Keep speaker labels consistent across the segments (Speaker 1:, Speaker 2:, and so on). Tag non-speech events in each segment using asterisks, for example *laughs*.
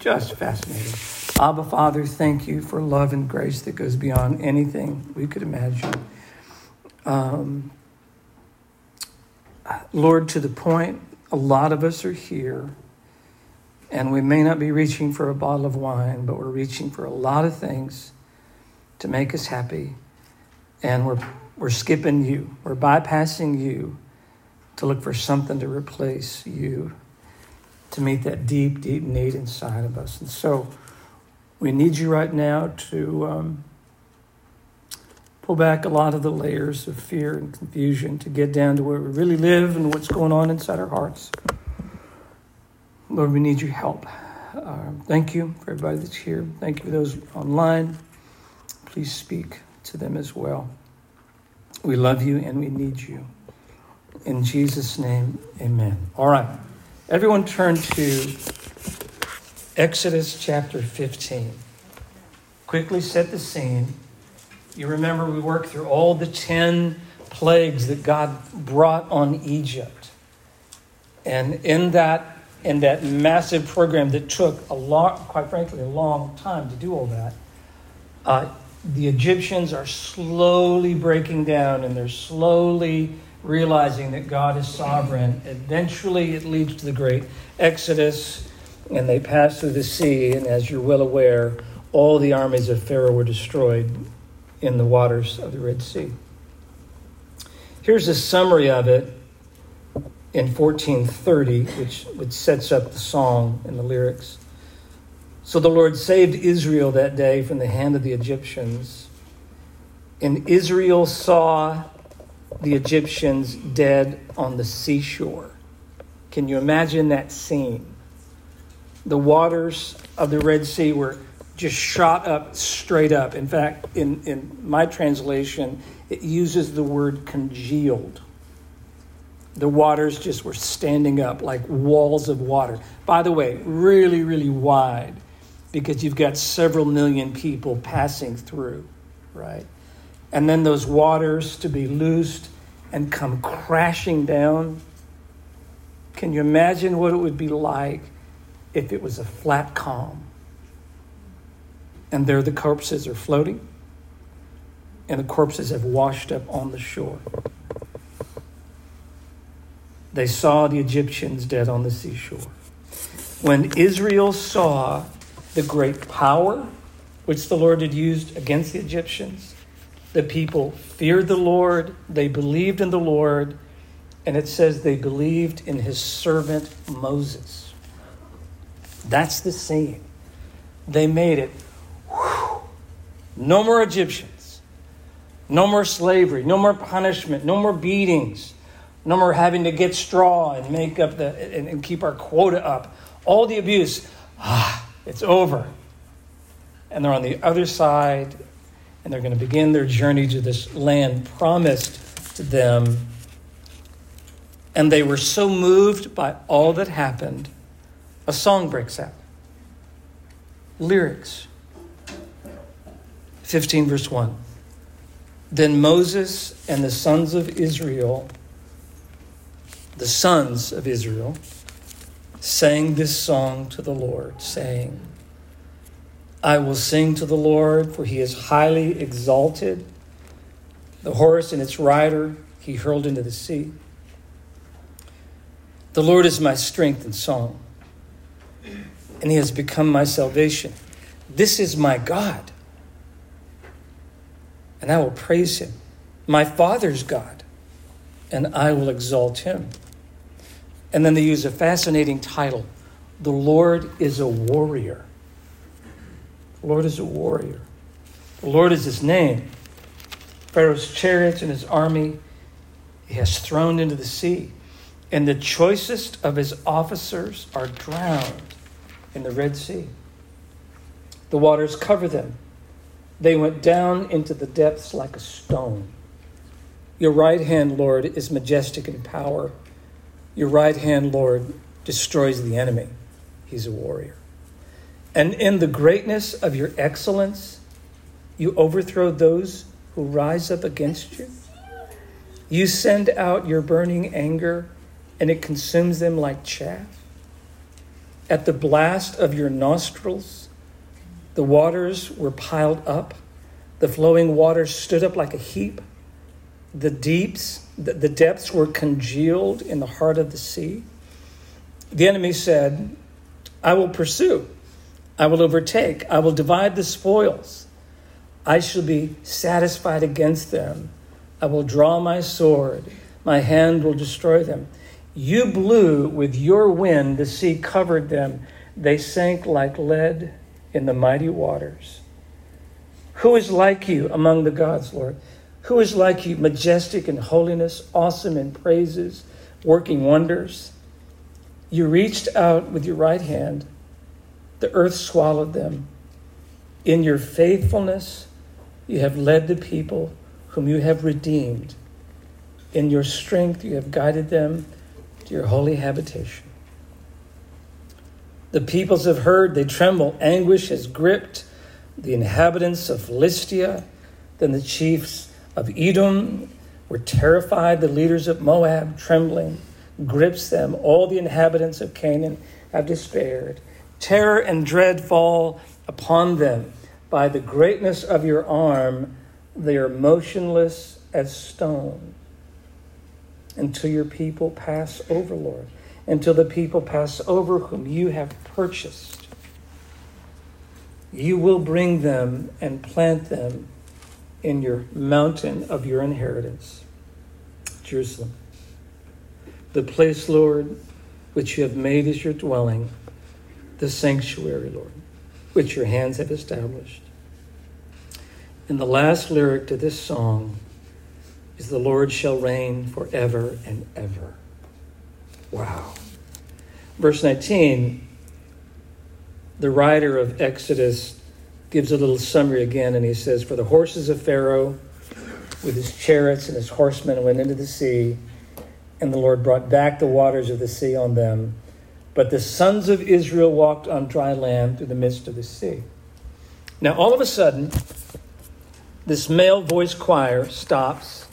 Speaker 1: just fascinating. Abba, Father, thank you for love and grace that goes beyond anything we could imagine. Um, Lord, to the point, a lot of us are here, and we may not be reaching for a bottle of wine, but we're reaching for a lot of things to make us happy, and we're, we're skipping you, we're bypassing you to look for something to replace you, to meet that deep, deep need inside of us. And so we need you right now to. Um, pull back a lot of the layers of fear and confusion to get down to where we really live and what's going on inside our hearts. Lord, we need your help. Uh, thank you for everybody that's here. Thank you for those online. Please speak to them as well. We love you and we need you. In Jesus' name, amen. All right. Everyone turn to Exodus chapter 15. Quickly set the scene. You remember we worked through all the 10 plagues that God brought on Egypt. And in that, in that massive program that took a lot, quite frankly, a long time to do all that, uh, the Egyptians are slowly breaking down and they're slowly realizing that God is sovereign. Eventually, it leads to the great Exodus, and they pass through the sea. And as you're well aware, all the armies of Pharaoh were destroyed in the waters of the Red Sea. Here's a summary of it in 1430, which, which sets up the song and the lyrics. So the Lord saved Israel that day from the hand of the Egyptians. And Israel saw the Egyptians dead on the seashore. Can you imagine that scene? The waters of the Red Sea were just shot up straight up. In fact, in, in my translation, it uses the word congealed. The waters just were standing up like walls of water. By the way, really, really wide because you've got several million people passing through, right? And then those waters to be loosed and come crashing down. Can you imagine what it would be like if it was a flat calm? and there the corpses are floating, and the corpses have washed up on the shore. They saw the Egyptians dead on the seashore. When Israel saw the great power which the Lord had used against the Egyptians, the people feared the Lord, they believed in the Lord, and it says they believed in his servant Moses. That's the scene. They made it no more Egyptians. No more slavery. No more punishment. No more beatings. No more having to get straw and make up the and, and keep our quota up. All the abuse. Ah, it's over. And they're on the other side, and they're going to begin their journey to this land promised to them. And they were so moved by all that happened, a song breaks out. Lyrics 15, verse 1. Then Moses and the sons of Israel, the sons of Israel, sang this song to the Lord, saying, I will sing to the Lord, for he is highly exalted. The horse and its rider he hurled into the sea. The Lord is my strength and song, and he has become my salvation. This is my God and I will praise him. My Father's God, and I will exalt him. And then they use a fascinating title The Lord is a warrior. The Lord is a warrior. The Lord is his name. Pharaoh's chariots and his army he has thrown into the sea, and the choicest of his officers are drowned in the Red Sea. The waters cover them they went down into the depths like a stone. Your right hand, Lord, is majestic in power. Your right hand, Lord, destroys the enemy. He's a warrior. And in the greatness of your excellence, you overthrow those who rise up against you. You send out your burning anger, and it consumes them like chaff. At the blast of your nostrils, the waters were piled up. The flowing waters stood up like a heap. The deeps, the depths were congealed in the heart of the sea. The enemy said, I will pursue, I will overtake, I will divide the spoils. I shall be satisfied against them. I will draw my sword, my hand will destroy them. You blew with your wind, the sea covered them. They sank like lead in the mighty waters. Who is like you among the gods, Lord? Who is like you, majestic in holiness, awesome in praises, working wonders? You reached out with your right hand, the earth swallowed them. In your faithfulness, you have led the people whom you have redeemed. In your strength, you have guided them to your holy habitation. The peoples have heard, they tremble. Anguish has gripped the inhabitants of Philistia. Then the chiefs of Edom were terrified. The leaders of Moab, trembling, grips them. All the inhabitants of Canaan have despaired. Terror and dread fall upon them. By the greatness of your arm, they are motionless as stone until your people pass over, Lord, until the people pass over whom you have purchased. You will bring them and plant them in your mountain of your inheritance, Jerusalem. The place, Lord, which you have made as your dwelling, the sanctuary, Lord, which your hands have established. And the last lyric to this song is the Lord shall reign forever and ever. Wow. Verse 19, the writer of Exodus gives a little summary again, and he says, For the horses of Pharaoh with his chariots and his horsemen went into the sea, and the Lord brought back the waters of the sea on them. But the sons of Israel walked on dry land through the midst of the sea. Now, all of a sudden, this male voice choir stops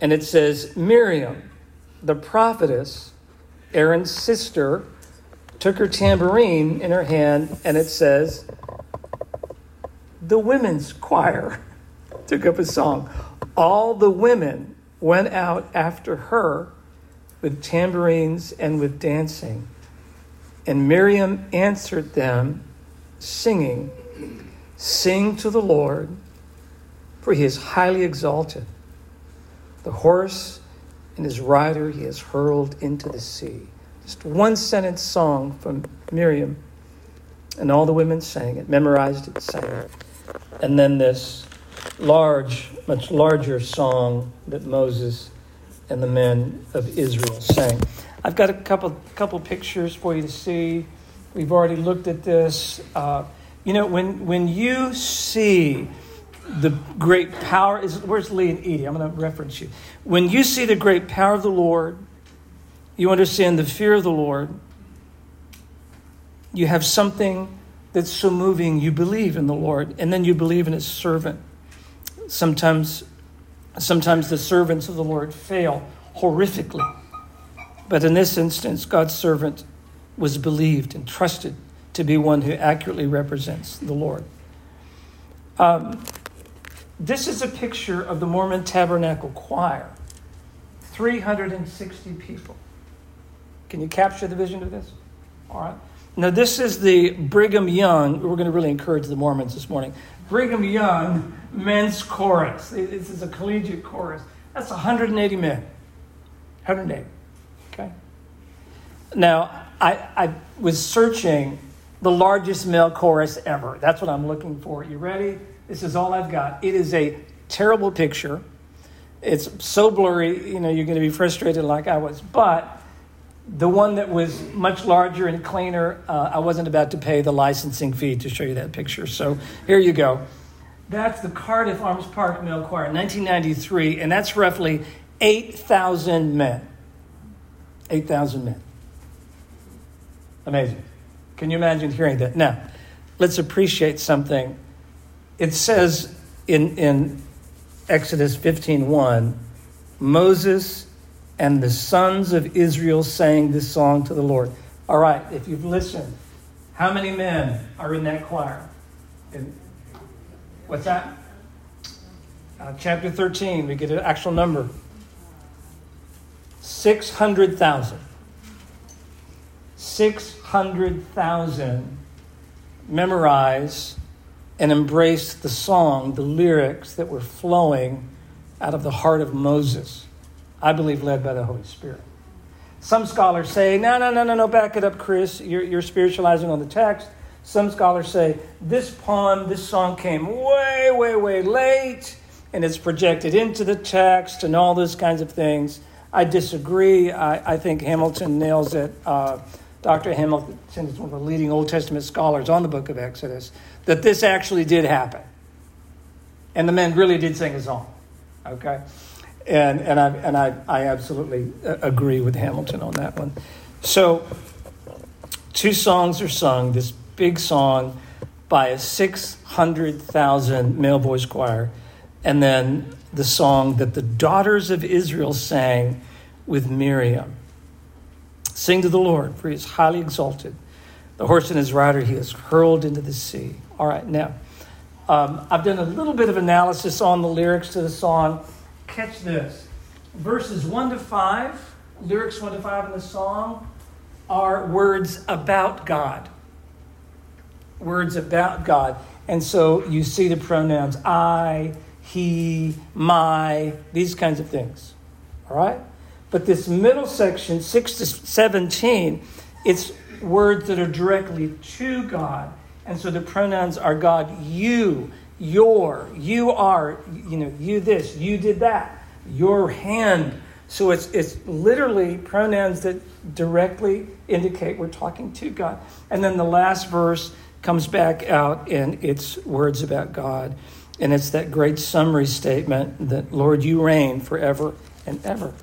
Speaker 1: and it says Miriam, the prophetess, Aaron's sister, took her tambourine in her hand, and it says, The women's choir *laughs* took up a song. All the women went out after her with tambourines and with dancing. And Miriam answered them, singing, Sing to the Lord, for he is highly exalted. The horse and his rider he has hurled into the sea. Just one sentence song from Miriam. And all the women sang it, memorized it, sang it. And then this large, much larger song that Moses and the men of Israel sang. I've got a couple, couple pictures for you to see. We've already looked at this. Uh, you know, when, when you see the great power is where's Lee and Edie? I'm going to reference you. When you see the great power of the Lord, you understand the fear of the Lord. You have something that's so moving. You believe in the Lord, and then you believe in His servant. Sometimes, sometimes the servants of the Lord fail horrifically, but in this instance, God's servant was believed and trusted to be one who accurately represents the Lord. Um, this is a picture of the Mormon Tabernacle Choir 360 people. Can you capture the vision of this? All right. Now, this is the Brigham Young. We're going to really encourage the Mormons this morning. Brigham Young men's chorus. This is a collegiate chorus. That's 180 men. 180. Now, I, I was searching the largest male chorus ever. That's what I'm looking for. You ready? This is all I've got. It is a terrible picture. It's so blurry, you know, you're going to be frustrated like I was. But the one that was much larger and cleaner, uh, I wasn't about to pay the licensing fee to show you that picture. So here you go. That's the Cardiff Arms Park Male Choir, 1993, and that's roughly 8,000 men. 8,000 men. Amazing. Can you imagine hearing that? Now, let's appreciate something it says in, in Exodus 15:1, Moses and the sons of Israel sang this song to the Lord. All right, if you've listened, how many men are in that choir? What's that? Uh, chapter 13, we get an actual number 600,000. 600,000 memorize and embrace the song, the lyrics that were flowing out of the heart of Moses. I believe led by the Holy Spirit. Some scholars say, no, no, no, no, no, back it up, Chris. You're, you're spiritualizing on the text. Some scholars say, this poem, this song came way, way, way late, and it's projected into the text and all those kinds of things. I disagree. I, I think Hamilton nails it. Uh, Dr. Hamilton is one of the leading Old Testament scholars on the book of Exodus, that this actually did happen. And the men really did sing a song. Okay? And, and, I, and I, I absolutely uh, agree with Hamilton on that one. So, two songs are sung this big song by a 600,000 male voice choir, and then the song that the daughters of Israel sang with Miriam. Sing to the Lord, for he is highly exalted. The horse and his rider he has hurled into the sea. All right, now, um, I've done a little bit of analysis on the lyrics to the song. Catch this. Verses 1 to 5, lyrics 1 to 5 in the song, are words about God. Words about God. And so you see the pronouns I, he, my, these kinds of things. All right? But this middle section, 6 to 17, it's words that are directly to God. And so the pronouns are God, you, your, you are, you know, you this, you did that, your hand. So it's, it's literally pronouns that directly indicate we're talking to God. And then the last verse comes back out and it's words about God. And it's that great summary statement that, Lord, you reign forever and ever.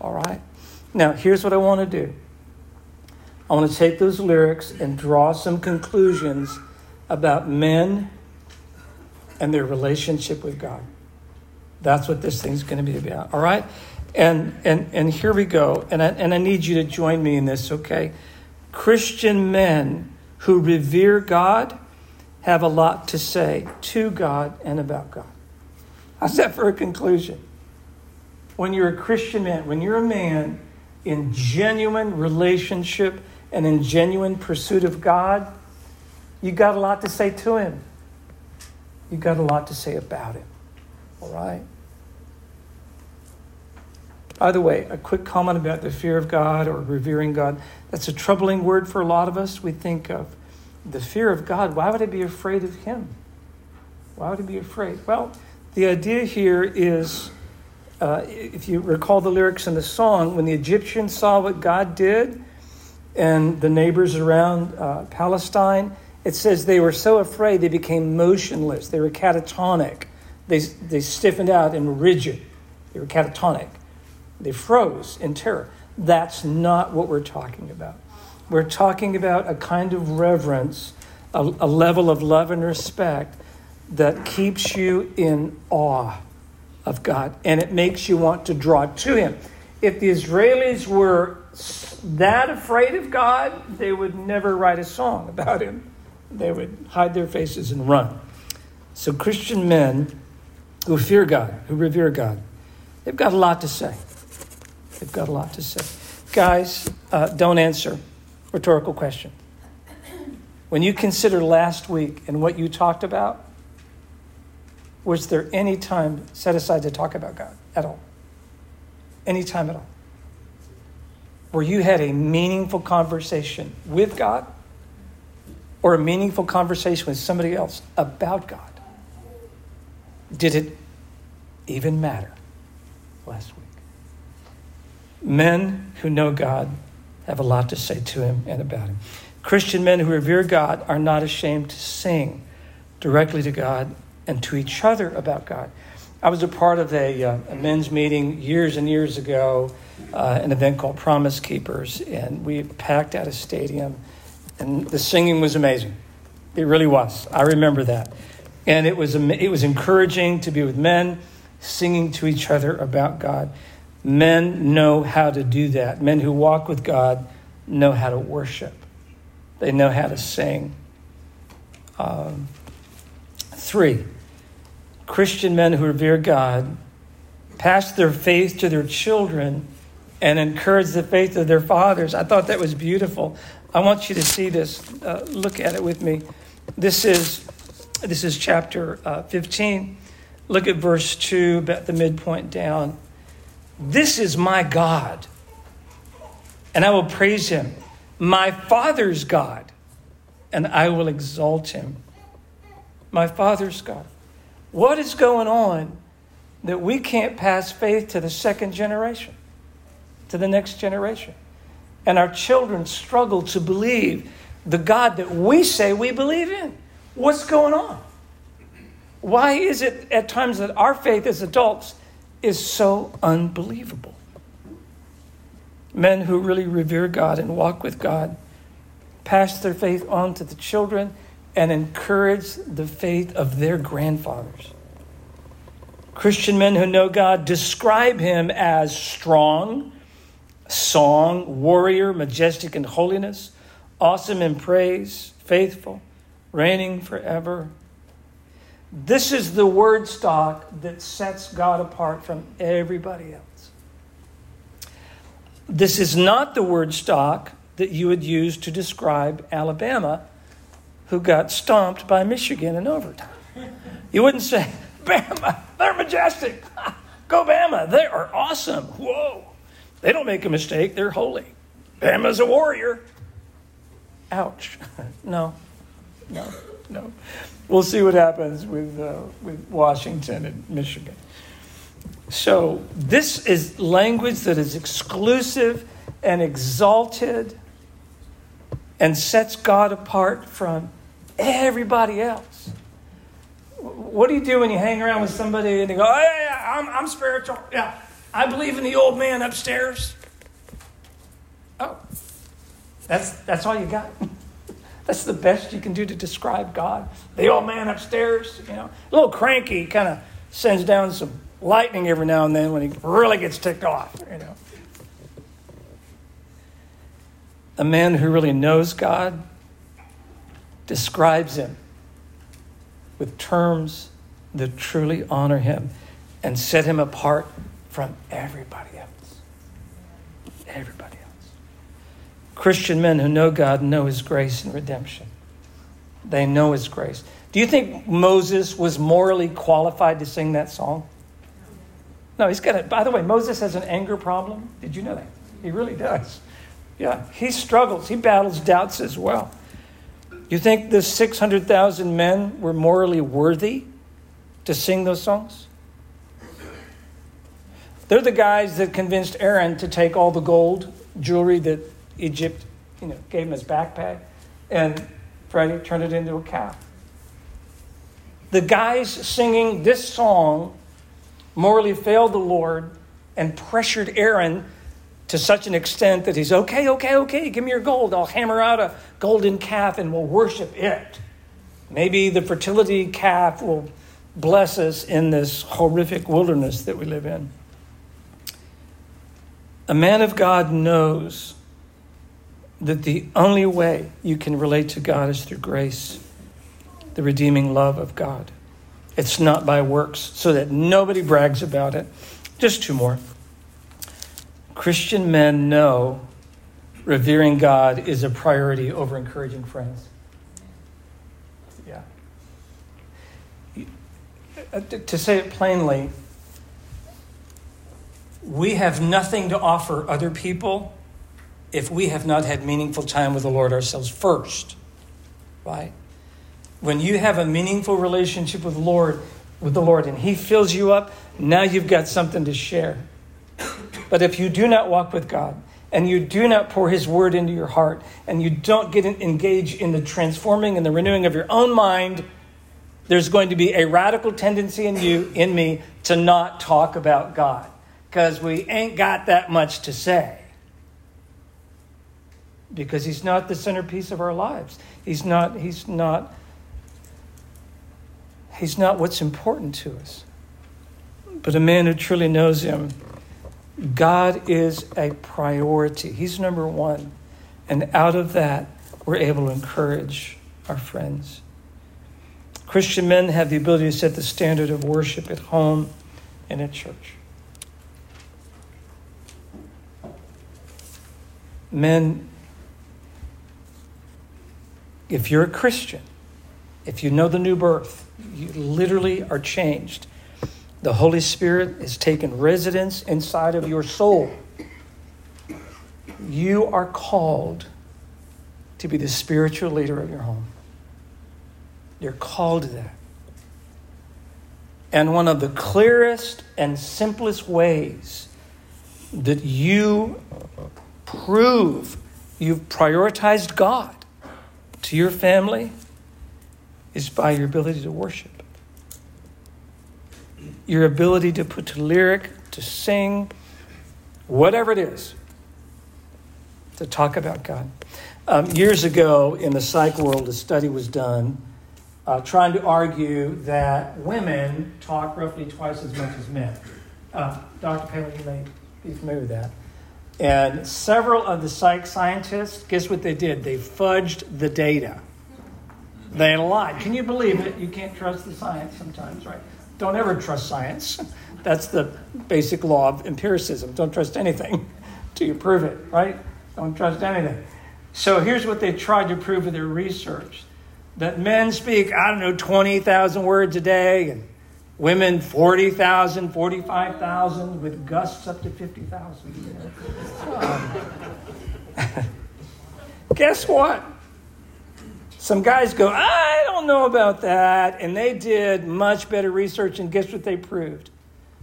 Speaker 1: All right? Now, here's what I want to do I want to take those lyrics and draw some conclusions about men and their relationship with God. That's what this thing's going to be about. All right? And, and, and here we go. And I, and I need you to join me in this, okay? Christian men who revere God have a lot to say to God and about God. How's that for a conclusion? When you're a Christian man, when you're a man in genuine relationship and in genuine pursuit of God, you got a lot to say to him. You got a lot to say about him. All right? By the way, a quick comment about the fear of God or revering God. That's a troubling word for a lot of us. We think of the fear of God. Why would I be afraid of him? Why would I be afraid? Well, the idea here is uh, if you recall the lyrics in the song, when the Egyptians saw what God did and the neighbors around uh, Palestine, it says they were so afraid they became motionless. They were catatonic. They, they stiffened out and rigid. They were catatonic. They froze in terror. That's not what we're talking about. We're talking about a kind of reverence, a, a level of love and respect that keeps you in awe of God, and it makes you want to draw to Him. If the Israelis were that afraid of God, they would never write a song about Him. They would hide their faces and run. So, Christian men who fear God, who revere God, they've got a lot to say. They've got a lot to say. Guys, uh, don't answer. Rhetorical question. When you consider last week and what you talked about, was there any time set aside to talk about God at all? Any time at all? Where you had a meaningful conversation with God or a meaningful conversation with somebody else about God? Did it even matter last week? Men who know God have a lot to say to him and about him. Christian men who revere God are not ashamed to sing directly to God and to each other about God. I was a part of a, uh, a men's meeting years and years ago, uh, an event called Promise Keepers, and we packed out a stadium, and the singing was amazing. It really was. I remember that. And it was, it was encouraging to be with men singing to each other about God. Men know how to do that. Men who walk with God know how to worship, they know how to sing. Um, three, Christian men who revere God pass their faith to their children and encourage the faith of their fathers. I thought that was beautiful. I want you to see this. Uh, look at it with me. This is this is chapter uh, 15. Look at verse 2, about the midpoint down. This is my God, and I will praise him. My Father's God, and I will exalt him. My Father's God. What is going on that we can't pass faith to the second generation, to the next generation? And our children struggle to believe the God that we say we believe in. What's going on? Why is it at times that our faith as adults is so unbelievable? Men who really revere God and walk with God pass their faith on to the children and encourage the faith of their grandfathers. Christian men who know God describe him as strong, song, warrior, majestic in holiness, awesome in praise, faithful, reigning forever. This is the word stock that sets God apart from everybody else. This is not the word stock that you would use to describe Alabama, who got stomped by Michigan in overtime. You wouldn't say, Bama, they're majestic. *laughs* Go Bama, they are awesome. Whoa. They don't make a mistake, they're holy. Bama's a warrior. Ouch. *laughs* no, no, no. We'll see what happens with, uh, with Washington and Michigan. So, this is language that is exclusive and exalted and sets God apart from everybody else. What do you do when you hang around with somebody and they go, oh, yeah, yeah, I'm, I'm spiritual. Yeah, I believe in the old man upstairs. Oh, that's, that's all you got? *laughs* That's the best you can do to describe God. The old man upstairs, you know, a little cranky, kind of sends down some lightning every now and then when he really gets ticked off, you know. A man who really knows God describes him with terms that truly honor him and set him apart from everybody else. Everybody. Else. Christian men who know God know His grace and redemption. They know His grace. Do you think Moses was morally qualified to sing that song? No, he's got it. By the way, Moses has an anger problem. Did you know that? He really does. Yeah, he struggles. He battles doubts as well. You think the 600,000 men were morally worthy to sing those songs? They're the guys that convinced Aaron to take all the gold jewelry that Egypt, you know, gave him his backpack, and Freddie turned it into a calf. The guys singing this song morally failed the Lord and pressured Aaron to such an extent that he's okay, okay, okay, give me your gold. I'll hammer out a golden calf and we'll worship it. Maybe the fertility calf will bless us in this horrific wilderness that we live in. A man of God knows that the only way you can relate to God is through grace, the redeeming love of God. It's not by works, so that nobody brags about it. Just two more. Christian men know revering God is a priority over encouraging friends. Yeah. Uh, to say it plainly, we have nothing to offer other people if we have not had meaningful time with the Lord ourselves first. Right? When you have a meaningful relationship with the Lord, with the Lord and he fills you up, now you've got something to share. But if you do not walk with God, and you do not pour his word into your heart, and you don't get engaged in the transforming and the renewing of your own mind, there's going to be a radical tendency in you, in me, to not talk about God. Because we ain't got that much to say because he's not the centerpiece of our lives. He's not, he's not, he's not what's important to us. But a man who truly knows him, God is a priority. He's number one. And out of that, we're able to encourage our friends. Christian men have the ability to set the standard of worship at home and at church. Men, if you're a Christian, if you know the new birth, you literally are changed. The Holy Spirit has taken residence inside of your soul. You are called to be the spiritual leader of your home. You're called to that. And one of the clearest and simplest ways that you prove you've prioritized God to your family is by your ability to worship. Your ability to put to lyric, to sing, whatever it is, to talk about God. Um, years ago in the psych world, a study was done uh, trying to argue that women talk roughly twice as much as men. Uh, Dr. Palin, you may be familiar with that. And several of the psych scientists, guess what they did? They fudged the data. They lied. Can you believe it? You can't trust the science sometimes, right? Don't ever trust science. *laughs* That's the basic law of empiricism. Don't trust anything *laughs* till you prove it, right? Don't trust anything. So here's what they tried to prove with their research that men speak, I don't know, 20,000 words a day, and women 40,000, 45,000, with gusts up to 50,000. Um, *laughs* guess what? Some guys go, I don't know about that. And they did much better research, and guess what they proved?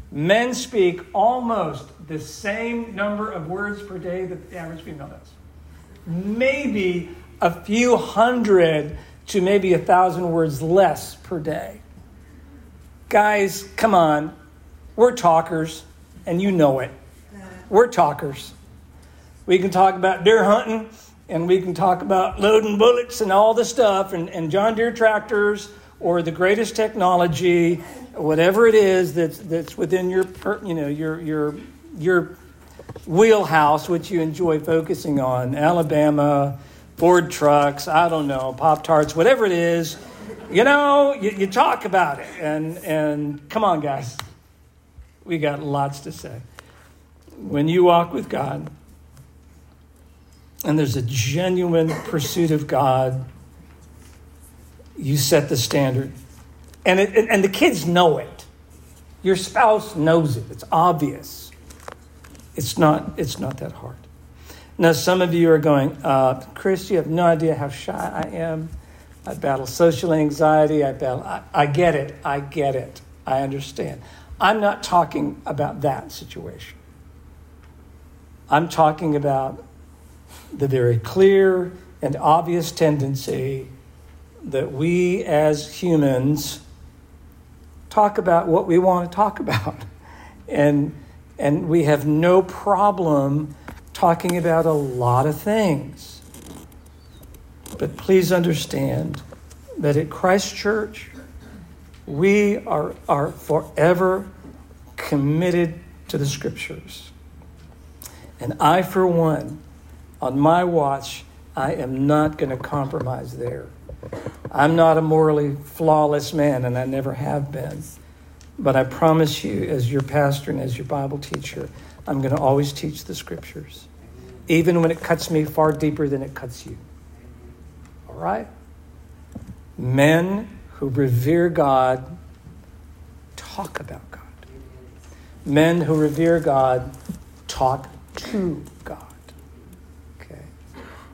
Speaker 1: Men speak almost the same number of words per day that the average female does. Maybe a few hundred to maybe a thousand words less per day. Guys, come on. We're talkers, and you know it. We're talkers. We can talk about deer hunting, and we can talk about loading bullets and all the stuff, and, and John Deere tractors, or the greatest technology, whatever it is that's, that's within your, you know, your, your, your wheelhouse, which you enjoy focusing on. Alabama, Ford trucks, I don't know, Pop Tarts, whatever it is. You know, you, you talk about it. And, and come on, guys. We got lots to say. When you walk with God, and there's a genuine pursuit of God, you set the standard. And, it, and the kids know it. Your spouse knows it. It's obvious. It's not, it's not that hard. Now, some of you are going, uh, Chris, you have no idea how shy I am. I battle social anxiety. I battle. I, I get it. I get it. I understand. I'm not talking about that situation. I'm talking about the very clear and obvious tendency that we as humans talk about what we want to talk about. *laughs* And, and we have no problem talking about a lot of things. But please understand that at Christ Church, we are, are forever committed to the scriptures. And I, for one, on my watch, I am not going to compromise there. I'm not a morally flawless man, and I never have been. But I promise you, as your pastor and as your Bible teacher, I'm going to always teach the scriptures, even when it cuts me far deeper than it cuts you. All right? Men who revere God talk about God. Men who revere God talk to God.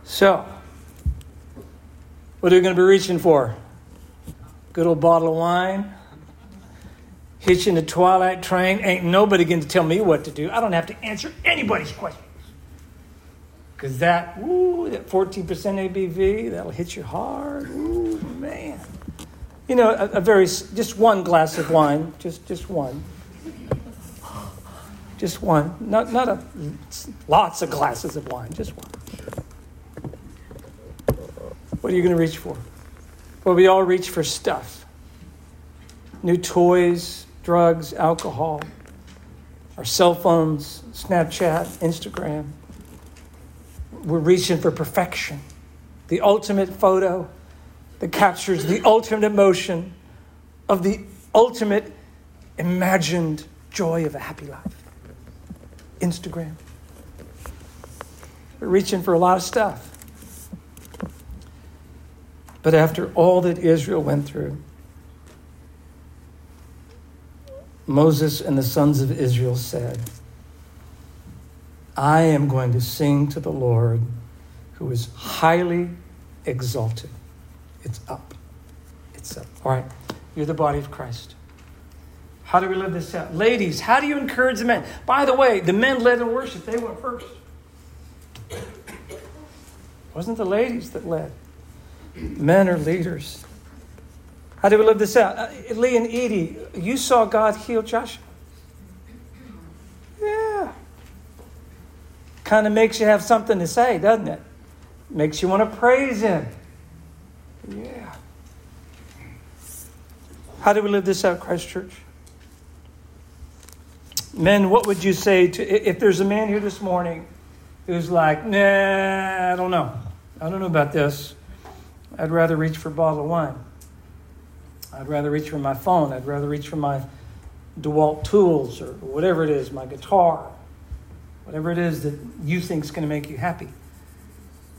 Speaker 1: So, what are we going to be reaching for? Good old bottle of wine? hitching the twilight train. Ain't nobody going to tell me what to do. I don't have to answer anybody's questions. Because that, ooh, that 14% ABV, that'll hit you hard. Ooh, man. You know, a, a very, just one glass of wine, just, just one. Just one. Not, not a, lots of glasses of wine, just one. What are you going to reach for? Well, we all reach for stuff new toys, drugs, alcohol, our cell phones, Snapchat, Instagram. we're reaching for perfection, the ultimate photo that captures the ultimate emotion of the ultimate imagined joy of a happy life. Instagram. We're reaching for a lot of stuff. But after all that Israel went through, Moses and the sons of Israel said, I am going to sing to the Lord who is highly exalted. It's up. It's up. All right. You're the body of Christ. How do we live this out? Ladies, how do you encourage the men? By the way, the men led in worship, they went first. It wasn't the ladies that led. Men are leaders. How do we live this out? Uh, Lee and Edie, you saw God heal Joshua. Yeah. Kind of makes you have something to say, doesn't it? Makes you want to praise Him. Yeah. How do we live this out, Christ Church? Men, what would you say to if there's a man here this morning who's like, nah, I don't know. I don't know about this. I'd rather reach for a bottle of wine. I'd rather reach for my phone. I'd rather reach for my DeWalt tools or whatever it is, my guitar, whatever it is that you think is going to make you happy.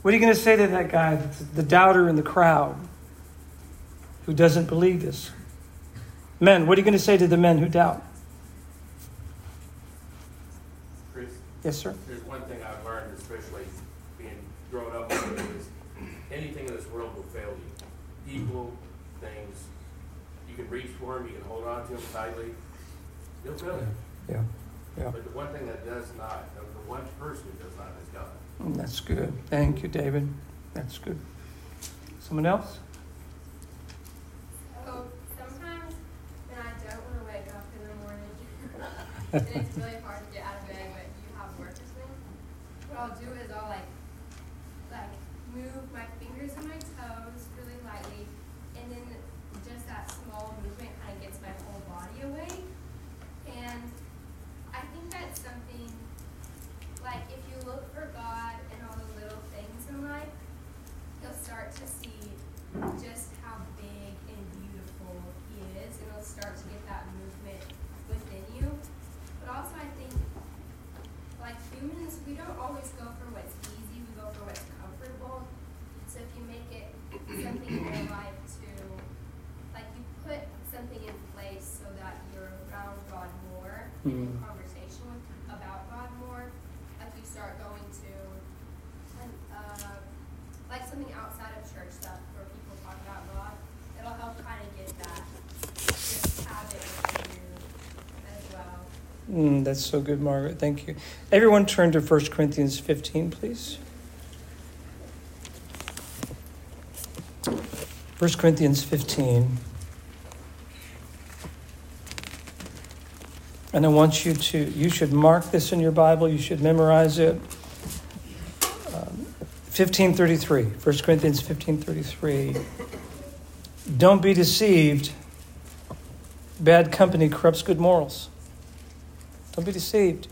Speaker 1: What are you going to say to that guy, the doubter in the crowd, who doesn't believe this? Men, what are you going to say to the men who doubt?
Speaker 2: Chris?
Speaker 1: Yes, sir.
Speaker 2: There's one thing I've learned, especially being grown up with it, is anything in this world will fail you. People, things, you can reach for them, you can hold on to them tightly, You'll fail you.
Speaker 1: Yeah. Yeah.
Speaker 2: But the one thing that does not, the one person who does not is God.
Speaker 1: Mm, That's good. Thank you, David. That's good. Someone else?
Speaker 3: So sometimes when I don't want to wake up in the morning, *laughs* and it's really hard to get out of bed, but you have work or something, what I'll do is I'll like, like move my fingers and my toes lightly, and then just that small movement kind of gets my whole body awake. And I think that's something, like if you look for God in all the little things in life, you'll start to see just how big and beautiful he is, and you'll start to get that movement within you. But also, I think, like humans, we don't always go for what's easy, we go for what's comfortable. So if you make it something in your life to, like, you put something in place so that you're around God more, and in
Speaker 1: Mhm.
Speaker 3: conversation with, about God more, like you start going to, an- uh, like something outside of church stuff where people talk about God, it'll help kind of get that just habit in you as well.
Speaker 1: Mm, that's so good, Margaret. Thank you. Everyone turn to 1 Corinthians 15, please. 1 Corinthians 15. And I want you to, you should mark this in your Bible, you should memorize it. Um, 1533, 1 Corinthians 1533. Don't be deceived. Bad company corrupts good morals. Don't be deceived.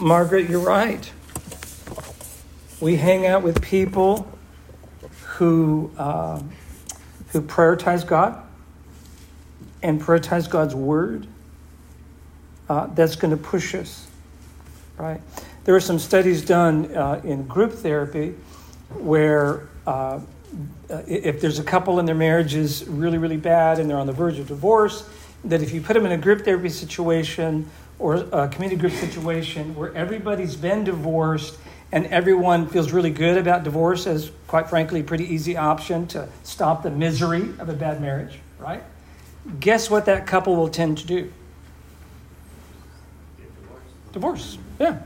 Speaker 1: Margaret, you're right. We hang out with people who, um, who prioritize God and prioritize God's word. Uh, that's going to push us, right? There are some studies done uh, in group therapy where uh, if there's a couple and their marriage is really, really bad and they're on the verge of divorce, that if you put them in a group therapy situation or a community group situation where everybody's been divorced and everyone feels really good about divorce as, quite frankly, a pretty easy option to stop the misery of a bad marriage, right? Guess what that couple will tend to do? Divorce, yeah.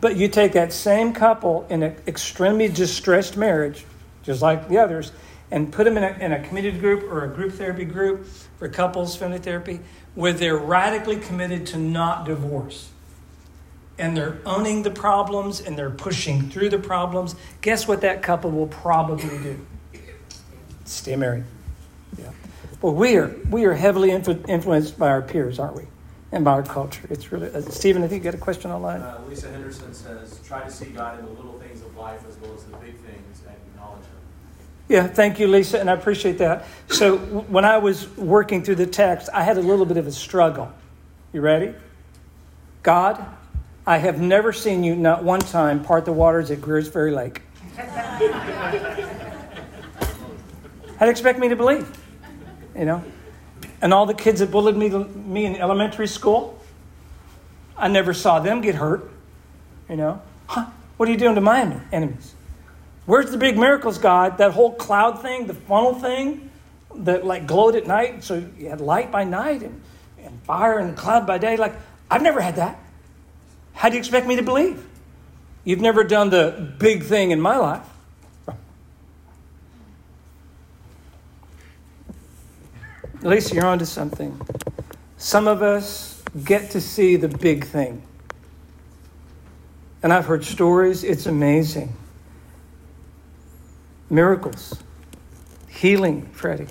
Speaker 1: But you take that same couple in an extremely distressed marriage, just like the others, and put them in a, in a committed group or a group therapy group for couples, family therapy, where they're radically committed to not divorce. And they're owning the problems and they're pushing through the problems. Guess what that couple will probably do? Stay married. Yeah. But we are, we are heavily influ- influenced by our peers, aren't we? and by our culture. It's really, uh, Stephen, I think you got a question online?
Speaker 4: Uh, Lisa Henderson says, try to see God in the little things of life as well as the big things
Speaker 1: Yeah, thank you, Lisa, and I appreciate that. So when I was working through the text, I had a little bit of a struggle. You ready? God, I have never seen you not one time part the waters at Greers Ferry Lake. *laughs* How'd you expect me to believe? You know? And all the kids that bullied me, me in elementary school, I never saw them get hurt. You know? Huh, what are you doing to my enemies? Where's the big miracles, God? That whole cloud thing, the funnel thing that like glowed at night, so you had light by night and, and fire and cloud by day. Like, I've never had that. How do you expect me to believe? You've never done the big thing in my life. Lisa, you're onto something. Some of us get to see the big thing. And I've heard stories, it's amazing. Miracles, healing, Freddie.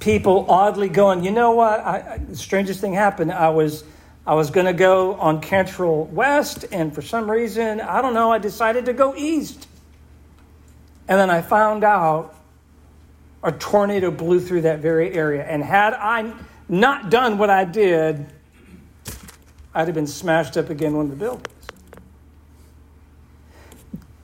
Speaker 1: People oddly going, you know what? I, I, the strangest thing happened. I was, I was going to go on Cantrell West, and for some reason, I don't know, I decided to go east. And then I found out a tornado blew through that very area. And had I not done what I did, I'd have been smashed up again of the buildings.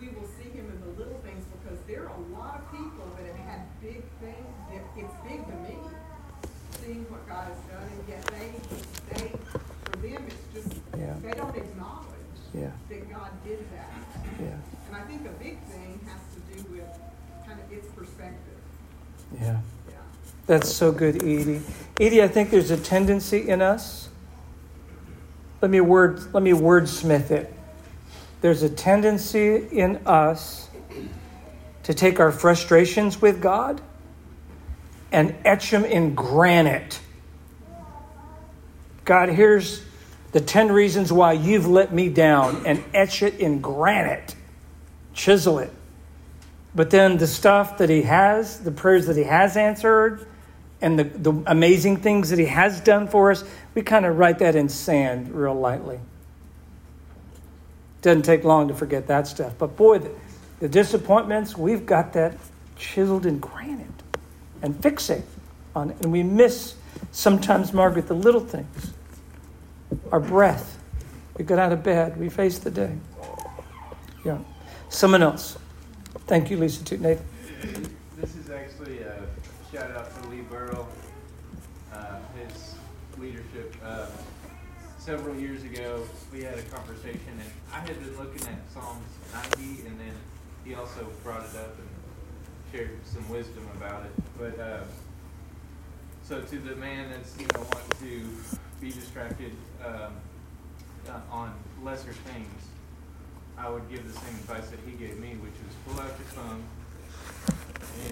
Speaker 1: we
Speaker 5: will see him in the little things because there are a lot of people that have had big things. It's big to me, seeing what God has done, and yet they, they, for them, it's just yeah. they don't acknowledge yeah. that God did that. Yeah. And I think a big thing has to do with kind of its perspective.
Speaker 1: Yeah. Yeah. That's so good, Edie. Edie, I think there's a tendency in us. Let me word let me wordsmith it there's a tendency in us to take our frustrations with God and etch them in granite. God, here's the 10 reasons why you've let me down, and etch it in granite, chisel it. But then the stuff that He has, the prayers that He has answered, and the, the amazing things that He has done for us, we kind of write that in sand real lightly. Doesn't take long to forget that stuff. But boy, the, the disappointments, we've got that chiseled in granite and fixate on it. And we miss sometimes, Margaret, the little things. Our breath. We get out of bed. We face the day. Yeah. Someone else. Thank you, Lisa. Too. Nathan.
Speaker 6: This is actually a shout out to Lee Burrow, uh, his leadership. Uh, several years ago, we had a conversation, I had been looking at Psalms 90, and then he also brought it up and shared some wisdom about it. But uh, so to the man that's you know wanting to be distracted um, uh, on lesser things, I would give the same advice that he gave me, which was pull out your phone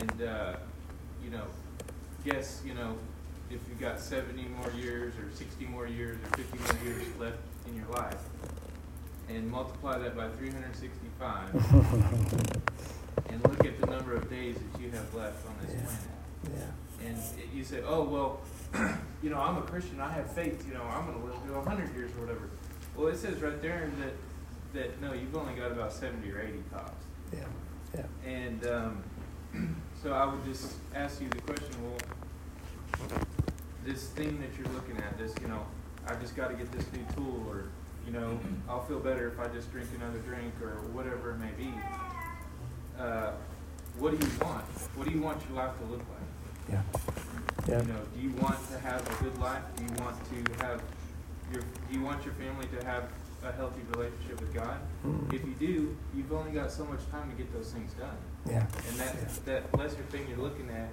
Speaker 6: and uh, you know guess you know if you've got 70 more years or 60 more years or 50 more years left in your life and multiply that by 365 *laughs* and look at the number of days that you have left on this yeah. planet. Yeah. And it, you say, oh, well, *clears throat* you know, I'm a Christian. I have faith. You know, I'm going to live to 100 years or whatever. Well, it says right there that, that no, you've only got about 70 or 80 tops. Yeah. Yeah. And um, *clears throat* so I would just ask you the question, well, this thing that you're looking at, this, you know, I just got to get this new tool, or you know, I'll feel better if I just drink another drink, or whatever it may be. Uh, what do you want? What do you want your life to look like?
Speaker 1: Yeah. Yeah.
Speaker 6: You know, do you want to have a good life? Do you want to have your Do you want your family to have a healthy relationship with God?
Speaker 1: Mm.
Speaker 6: If you do, you've only got so much time to get those things done.
Speaker 1: Yeah.
Speaker 6: And that that lesser thing you're looking at,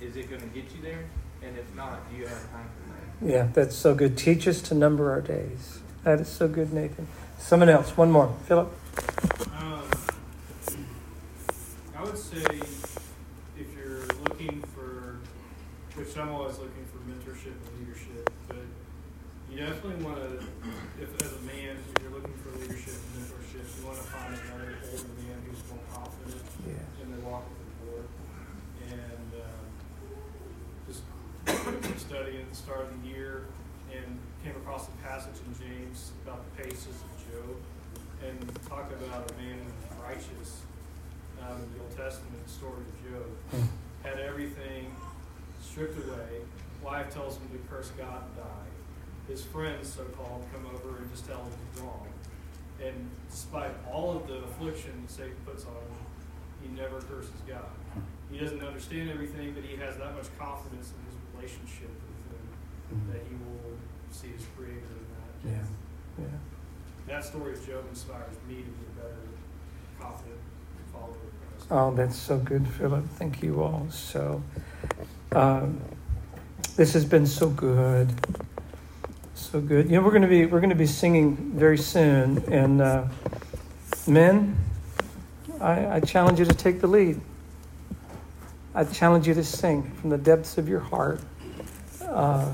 Speaker 6: is it going to get you there? And if not, do you have time for that?
Speaker 1: Yeah, that's so good. Teach us to number our days. That is so good, Nathan. Someone else, one more. Philip.
Speaker 7: Um, I would say if you're looking for, which I'm always looking for mentorship and leadership, but you definitely want to, if as a man, if you're looking for leadership and mentorship, you want to find another older man who's more confident
Speaker 1: Yeah.
Speaker 7: in their walk with the Lord. And um, just *coughs* studying at the start of the year and came across a passage in James about the paces of Job and talked about a man righteous um, in the Old Testament story of Job.
Speaker 1: Hmm.
Speaker 7: Had everything stripped away. Wife tells him to curse God and die. His friends, so called, come over and just tell him he's wrong. And despite all of the affliction that Satan puts on him, he never curses God. He doesn't understand everything, but he has that much confidence in his relationship with him that he will see his creator in that.
Speaker 1: Yeah. Yeah.
Speaker 7: That story of Job inspires me to be a better, confident follower of Christ.
Speaker 1: Oh, that's so good, Philip. Thank you all. So, um, this has been so good, so good. You know, we're going to be we're going to be singing very soon, and uh, men, I, I challenge you to take the lead. I challenge you to sing from the depths of your heart. Uh,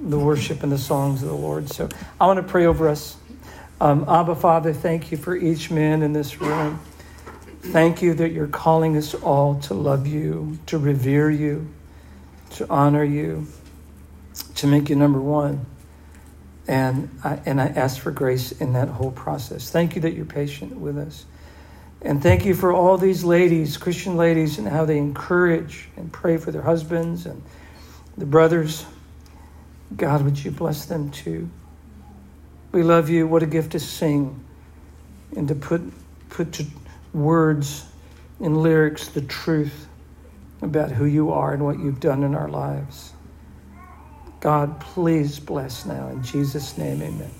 Speaker 1: the worship and the songs of the Lord. So I want to pray over us. Um, Abba, Father, thank you for each man in this room. Thank you that you're calling us all to love you, to revere you, to honor you, to make you number one. And I, and I ask for grace in that whole process. Thank you that you're patient with us. And thank you for all these ladies, Christian ladies, and how they encourage and pray for their husbands and the brothers. God, would you bless them too? We love you. What a gift to sing and to put, put to words and lyrics the truth about who you are and what you've done in our lives. God, please bless now. In Jesus' name, amen.